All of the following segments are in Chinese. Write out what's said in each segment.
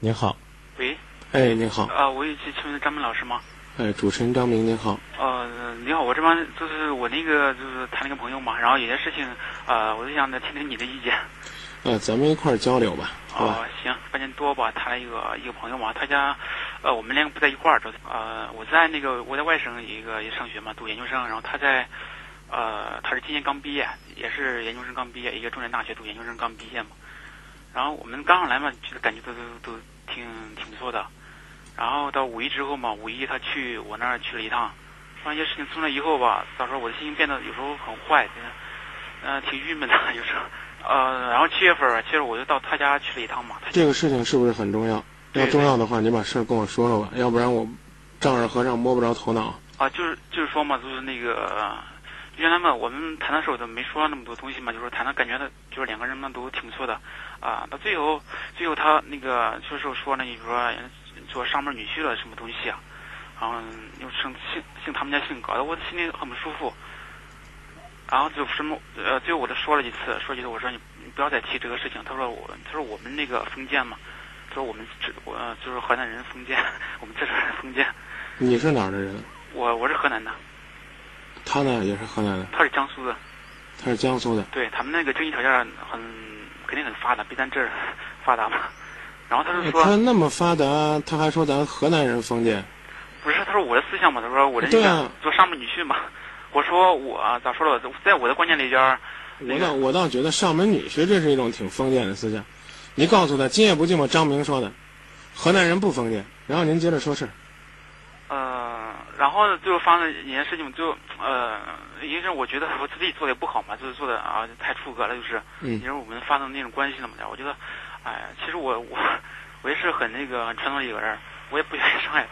您好，喂，哎，您好，啊，我有请请问张明老师吗？哎，主持人张明，您好，呃，你好，我这边就是我那个就是谈了个朋友嘛，然后有些事情，呃，我就想着听听你的意见。呃，咱们一块儿交流吧，好吧？哦，行，半年多吧，谈了一个一个朋友嘛，他家，呃，我们两个不在一块儿，这呃，我在那个我在外省一个也上学嘛，读研究生，然后他在，呃，他是今年刚毕业，也是研究生刚毕业，一个重点大学读研究生刚毕业嘛，然后我们刚上来嘛，觉得感觉都都都挺挺不错的，然后到五一之后嘛，五一他去我那儿去了一趟，发现一些事情从那以后吧，到时候我的心情变得有时候很坏，嗯、呃，挺郁闷的，有时候。呃，然后七月份儿，其实我就到他家去了一趟嘛。这个事情是不是很重要？要重要的话，你把事儿跟我说说吧，要不然我丈二和尚摸不着头脑。啊，就是就是说嘛，就是那个呃原来嘛，我们谈的时候都没说那么多东西嘛，就是谈的感觉的，就是两个人嘛都挺不错的啊。到最后，最后他那个就是说呢，你说做上门女婿了什么东西啊，然后又姓姓姓他们家姓，搞得我心里很不舒服。然后就什么呃，最后我就说了几次，说几次，我说你你不要再提这个事情。他说我，他说我们那个封建嘛，他说我们这我呃就是河南人封建，我们这是封建。你是哪儿的人？我我是河南的，他呢也是河南的，他是江苏的，他是江苏的。对他们那个经济条件很肯定很发达，比咱这儿发达嘛。然后他就说，他那么发达，他还说咱河南人封建。不是，他说我的思想嘛，他说我的对啊那个做上门女婿嘛。我说我咋说了？在我的观念里边儿，那个我倒我倒觉得上门女婿这是一种挺封建的思想。你告诉他，今夜不寂寞，张明说的，河南人不封建。然后您接着说事儿。呃，然后最后发生一件事情，就呃，因为我觉得我自己做的也不好嘛，就是做的啊太出格了，就是，嗯。因为我们发生那种关系了嘛，我觉得，哎，其实我我我也是很那个很传统的一个人，我也不愿意伤害，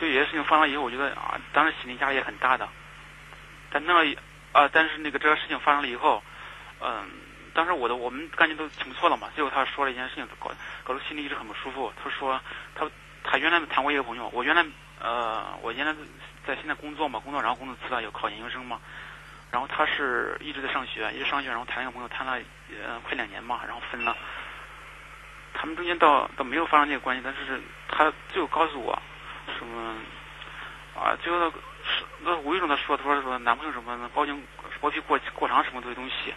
就有些事情发生以后，我觉得啊，当时心理压力也很大的，但那个啊，但是那个这个事情发生了以后，嗯、当时我的我们感情都挺不错的嘛，最后他说了一件事情，搞搞得心里一直很不舒服。他说他他原来谈过一个朋友，我原来呃我原来在现在工作嘛，工作然后工作辞了，有考研究生嘛，然后他是一直在上学，一直上学，然后谈了一个朋友，谈了呃快两年嘛，然后分了。他们中间倒倒没有发生这个关系，但是他最后告诉我什么啊，最后那无意中他说他说说男朋友什么包经包皮过过长什么的东西，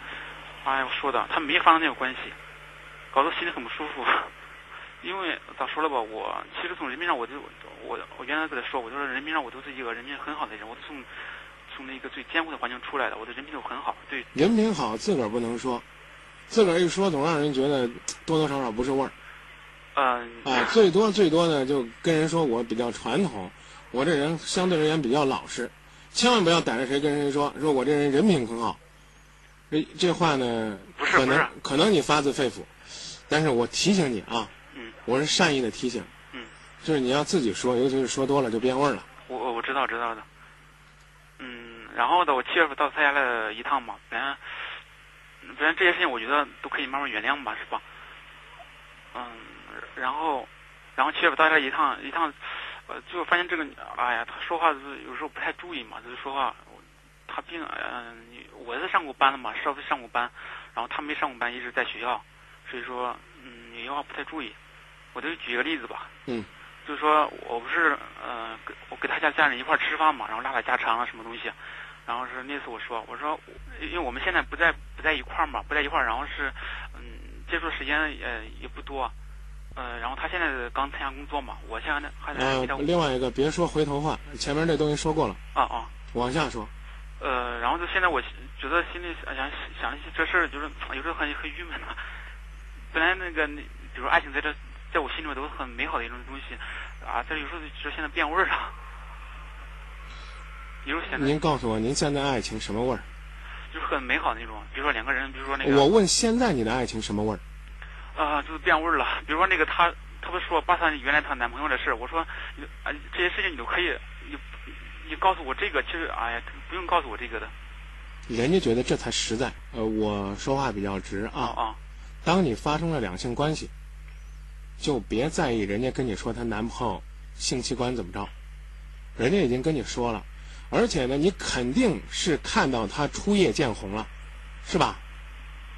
哎呀说的他没发生那个关系，搞得心里很不舒服。因为咋说了吧，我其实从人民上我就我我原来跟他说，我就说人民上我都是一个人民很好的人，我从从那个最艰苦的环境出来的，我的人品都很好。对，人品好，自个儿不能说，自个儿一说总让人觉得多多少少不是味儿。嗯、啊，最多最多呢，就跟人说我比较传统，我这人相对而言比较老实，千万不要逮着谁跟谁说说我这人人品很好，这这话呢，可能不是不是可能你发自肺腑，但是我提醒你啊，嗯我是善意的提醒，嗯，就是你要自己说，尤其是说多了就变味儿了。我我我知道知道的，嗯，然后呢，我七月份到他家了一趟嘛，本来本来这些事情我觉得都可以慢慢原谅吧，是吧？嗯，然后然后七月份到他家一趟一趟，呃，最后发现这个，哎呀，他说话就是有时候不太注意嘛，就是说话，他并嗯、我是上过班的嘛，稍微上过班，然后他没上过班，一直在学校，所以说嗯，有些话不太注意。我就举一个例子吧，嗯，就是说我不是呃，跟我跟他家家人一块儿吃饭嘛，然后拉拉家常啊什么东西，然后是那次我说我说，因为我们现在不在不在一块儿嘛，不在一块儿，然后是嗯接触时间呃也不多，呃，然后他现在刚参加工作嘛，我现在还在呃，另外一个别说回头话，前面这东西说过了，啊啊。往下说。呃，然后就现在我觉得心里想想一些这事儿，就是有时候很很郁闷啊。本来那个，比如爱情在这，在我心里面都是很美好的一种东西，啊，但是有时候就现在变味儿了。有时候现在您告诉我，您现在爱情什么味儿？就是很美好的那种，比如说两个人，比如说那个，我问现在你的爱情什么味儿？啊、就是变味儿了。比如说那个他，他不是说把她原来她男朋友的事儿，我说，你啊、这些事情你都可以，你你告诉我这个，其实哎呀，不用告诉我这个的。人家觉得这才实在。呃，我说话比较直啊啊。啊当你发生了两性关系，就别在意人家跟你说她男朋友性器官怎么着，人家已经跟你说了，而且呢，你肯定是看到她初夜见红了，是吧？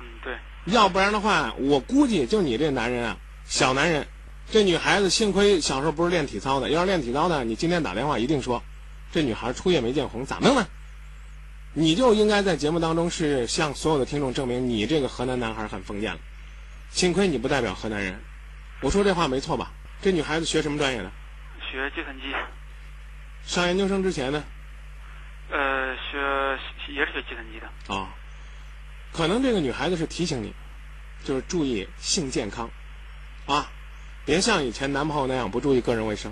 嗯，对，要不然的话，我估计就你这男人啊，小男人，这女孩子幸亏小时候不是练体操的，要是练体操的，你今天打电话一定说，这女孩初夜没见红，咋弄呢？你就应该在节目当中是向所有的听众证明你这个河南男孩很封建了。幸亏你不代表河南人，我说这话没错吧？这女孩子学什么专业的？学计算机，上研究生之前呢？呃，学也是学计算机的。啊、可能这个女孩子是提醒你，就是注意性健康，啊，别像以前男朋友那样不注意个人卫生，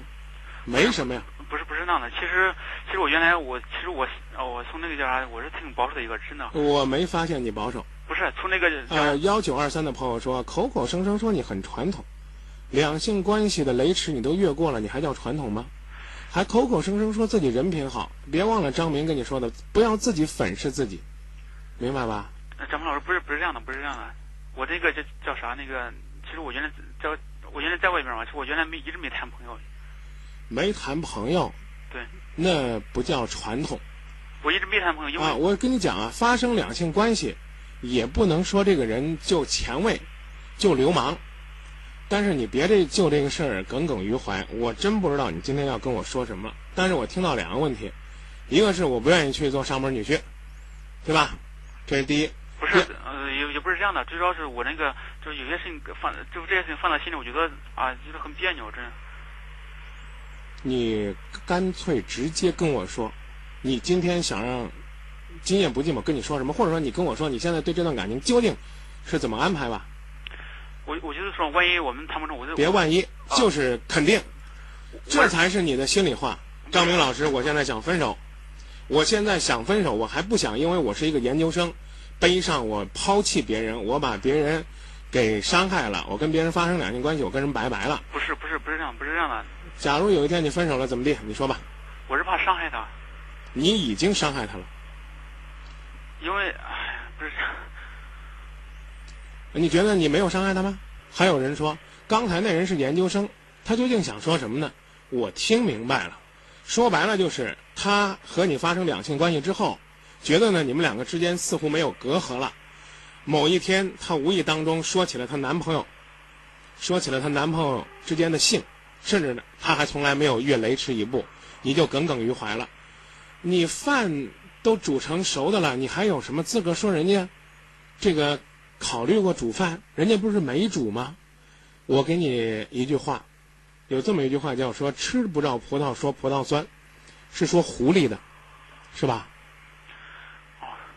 没什么呀。不是不是那样的，其实其实我原来我其实我呃我从那个叫啥，我是挺保守的一个人，真的我没发现你保守。不是从那个呃，幺九二三的朋友说，口口声声说你很传统，两性关系的雷池你都越过了，你还叫传统吗？还口口声声说自己人品好，别忘了张明跟你说的，不要自己粉饰自己，明白吧？呃张明老师不是不是这样的，不是这样的，我这个叫叫啥那个，其实我原来在我原来在外边嘛，其实我原来没一直没谈朋友，没谈朋友，对，那不叫传统我一直没谈朋友，因为、啊！我跟你讲啊，发生两性关系，也不能说这个人就前卫，就流氓。但是你别这就这个事儿耿耿于怀，我真不知道你今天要跟我说什么。但是我听到两个问题，一个是我不愿意去做上门女婿，对吧？这是第一。不是呃也也不是这样的，最主要是我那个就是有些事情放就是这些事情放在心里，我觉得啊觉得很别扭，真的。你干脆直接跟我说，你今天想让今夜不寂寞跟你说什么，或者说你跟我说你现在对这段感情究竟是怎么安排吧？我我就是说，万一我们谈不成，我就别万一，啊就是肯定，这才是你的心里话。张明老师，我现在想分手，我现在想分手，我还不想因为我是一个研究生，背上我抛弃别人，我把别人给伤害了，我跟别人发生两性关系，我跟人拜拜了。不是不是不是这样，不是这样的，假如有一天你分手了，怎么地？你说吧，我是怕伤害他，你已经伤害他了，因为哎不是这样，你觉得你没有伤害他吗？还有人说，刚才那人是研究生，他究竟想说什么呢？我听明白了，说白了就是他和你发生两性关系之后，觉得呢你们两个之间似乎没有隔阂了。某一天，她无意当中说起了她男朋友，说起了她男朋友之间的性，甚至呢，她还从来没有越雷池一步，你就耿耿于怀了。你饭都煮成熟的了，你还有什么资格说人家这个考虑过煮饭？人家不是没煮吗？我给你一句话，有这么一句话叫说“吃不着葡萄说葡萄酸”，是说狐狸的，是吧？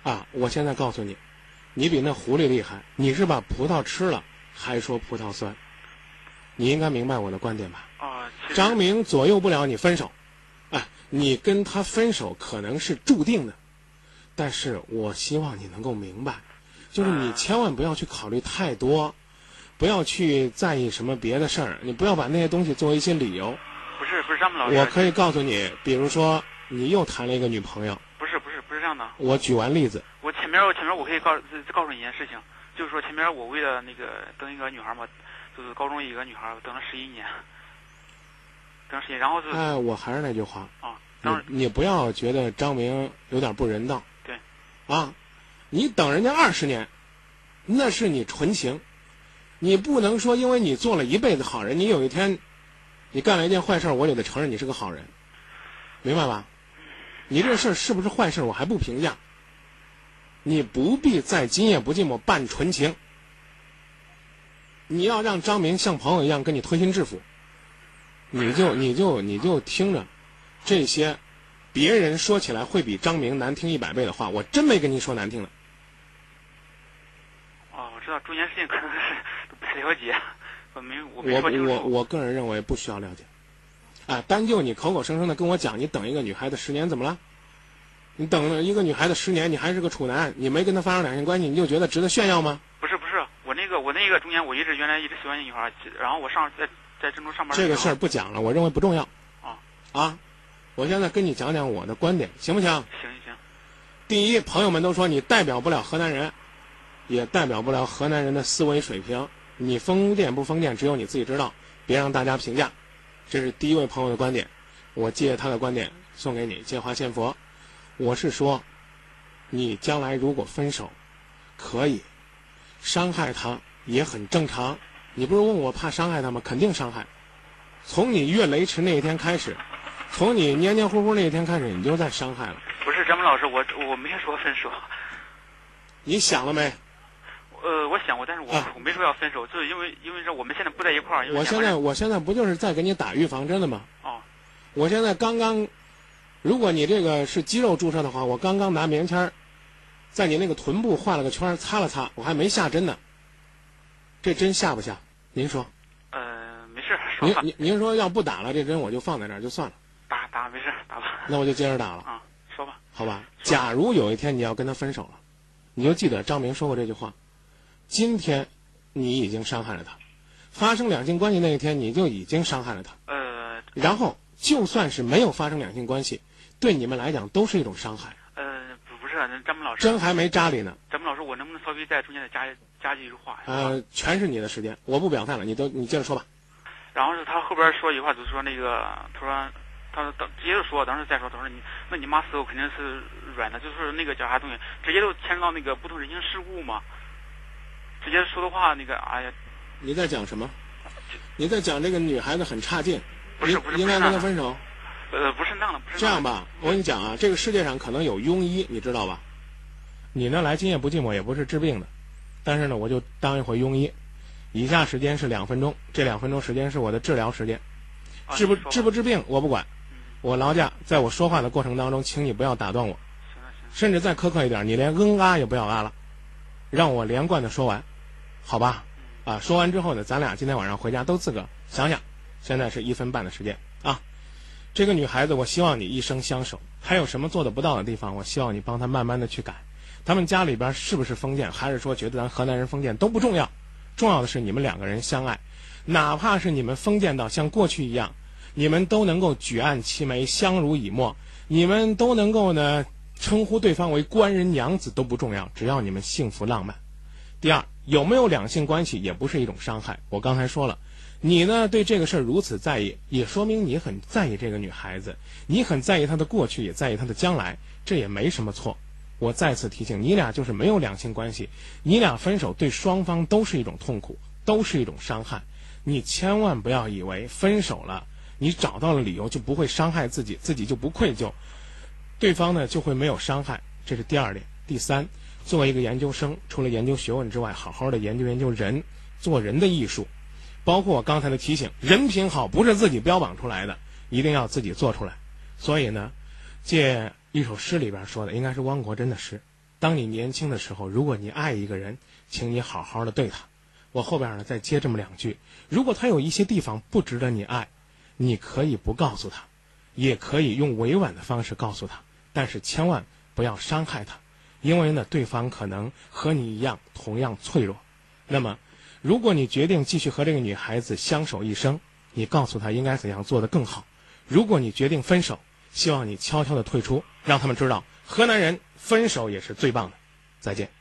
啊，我现在告诉你，你比那狐狸厉害，你是把葡萄吃了还说葡萄酸，你应该明白我的观点吧？啊，张明左右不了你分手，哎，你跟他分手可能是注定的，但是我希望你能够明白，就是你千万不要去考虑太多，不要去在意什么别的事儿，你不要把那些东西作为一些理由。不是不是张明老师，我可以告诉你，比如说你又谈了一个女朋友，不是不是不是这样的，我举完例子，我前面我前面我可以告再再告诉你一件事情，就是说前面我为了那个等一个女孩嘛，就是高中一个女孩，我等了十一年，等了十一年，然后是哎，我还是那句话，啊，你当时你不要觉得张明有点不人道。对。啊，你等人家二十年，那是你纯情，你不能说因为你做了一辈子好人，你有一天，你干了一件坏事，我也得承认你是个好人，明白吧？你这事儿是不是坏事，我还不评价。你不必在今夜不寂寞扮纯情，你要让张明像朋友一样跟你推心置腹，你就你就你就听着，这些别人说起来会比张明难听一百倍的话，我真没跟你说难听的。知道中间事情可能是都 不太了解，我没我没我说清楚。我我个人认为不需要了解。啊，单就你口口声声的跟我讲，你等一个女孩子十年怎么了？你等了一个女孩子十年，你还是个处男，你没跟她发生两性关系，你就觉得值得炫耀吗？不是不是，我那个我那个中间我一直原来一直喜欢那女孩，然后我上在在郑州上班。这个事儿不讲了，我认为不重要。啊啊，我现在跟你讲讲我的观点，行不行？行行，第一，朋友们都说你代表不了河南人，也代表不了河南人的思维水平。你封建不封建，只有你自己知道，别让大家评价。这是第一位朋友的观点，我借他的观点送给你，借花献佛。我是说，你将来如果分手，可以伤害他也很正常，你不是问我怕伤害他吗？肯定伤害。从你越雷池那一天开始，从你黏黏糊糊那一天开始，你就在伤害了。不是张明老师，我我没说分手。你想了没？呃，我想过，但是我、啊我没说要分手，就是因为因为说我们现在不在一块儿。我现在我现在不就是在给你打预防针的吗？哦我现在刚刚，如果你这个是肌肉注射的话，我刚刚拿棉签儿在你那个臀部画了个圈，擦了擦，我还没下针呢。这针下不下？您说？呃没事 说吧，您您您说要不打了这针，我就放在这儿就算了，打打没事打吧那我就接着打了，啊说吧好吧？假如有一天你要跟他分手了，你就记得张明说过这句话：今天你已经伤害了他，发生两性关系那一天你就已经伤害了他。呃然后就算是没有发生两性关系，对你们来讲都是一种伤害。呃不不是啊张明老师，针还没扎里呢，张明老师，我能不能稍微在中间再加加几句话呀？呃，全是你的时间，我不表态了，你都你接着说吧。然后是他后边说一句话，就是说那个，他说，他说当直接就说，当时再说，他说你，那你妈死后肯定是软的，就是那个叫啥东西，直接就牵扯到那个不同人情世故嘛。直接说的话，那个，哎呀，你在讲什么？你在讲这个女孩子很差劲，不是不是应应该跟她分手。呃，不是那样的，不是，这样吧，我跟你讲啊，这个世界上可能有庸医，你知道吧？你呢来今夜不寂寞也不是治病的，但是呢，我就当一回庸医。以下时间是两分钟，这两分钟时间是我的治疗时间。啊治不治不治病我不管，嗯。我劳驾，在我说话的过程当中，请你不要打断我，甚至再苛刻一点，你连嗯啊也不要啊了，让我连贯的说完，好吧？啊，说完之后呢，咱俩今天晚上回家都自个想想，现在是一分半的时间啊。这个女孩子，我希望你一生相守。还有什么做的不到的地方，我希望你帮她慢慢的去改。他们家里边是不是封建，还是说觉得咱河南人封建都不重要，重要的是你们两个人相爱，哪怕是你们封建到像过去一样，你们都能够举案齐眉，相濡以沫，你们都能够呢称呼对方为官人娘子都不重要，只要你们幸福浪漫。第二，有没有两性关系也不是一种伤害。我刚才说了，你呢对这个事儿如此在意，也说明你很在意这个女孩子，你很在意她的过去，也在意她的将来，这也没什么错。我再次提醒你俩，就是没有两性关系，你俩分手对双方都是一种痛苦，都是一种伤害。你千万不要以为分手了，你找到了理由就不会伤害自己，自己就不愧疚，对方呢就会没有伤害。这是第二点。第三，作为一个研究生，除了研究学问之外，好好的。研究研究人，做人的艺术，包括我刚才的提醒，人品好不是自己标榜出来的，一定要自己做出来。所以呢，借一首诗里边说的，应该是汪国真的诗：当你年轻的时候，如果你爱一个人，请你好好的对他。我后边呢再接这么两句：如果他有一些地方不值得你爱，你可以不告诉他，也可以用委婉的方式告诉他，但是千万不要伤害他，因为呢，对方可能和你一样同样脆弱。那么，如果你决定继续和这个女孩子相守一生，你告诉她应该怎样做得更好。如果你决定分手，希望你悄悄地退出，让他们知道河南人分手也是最棒的。再见。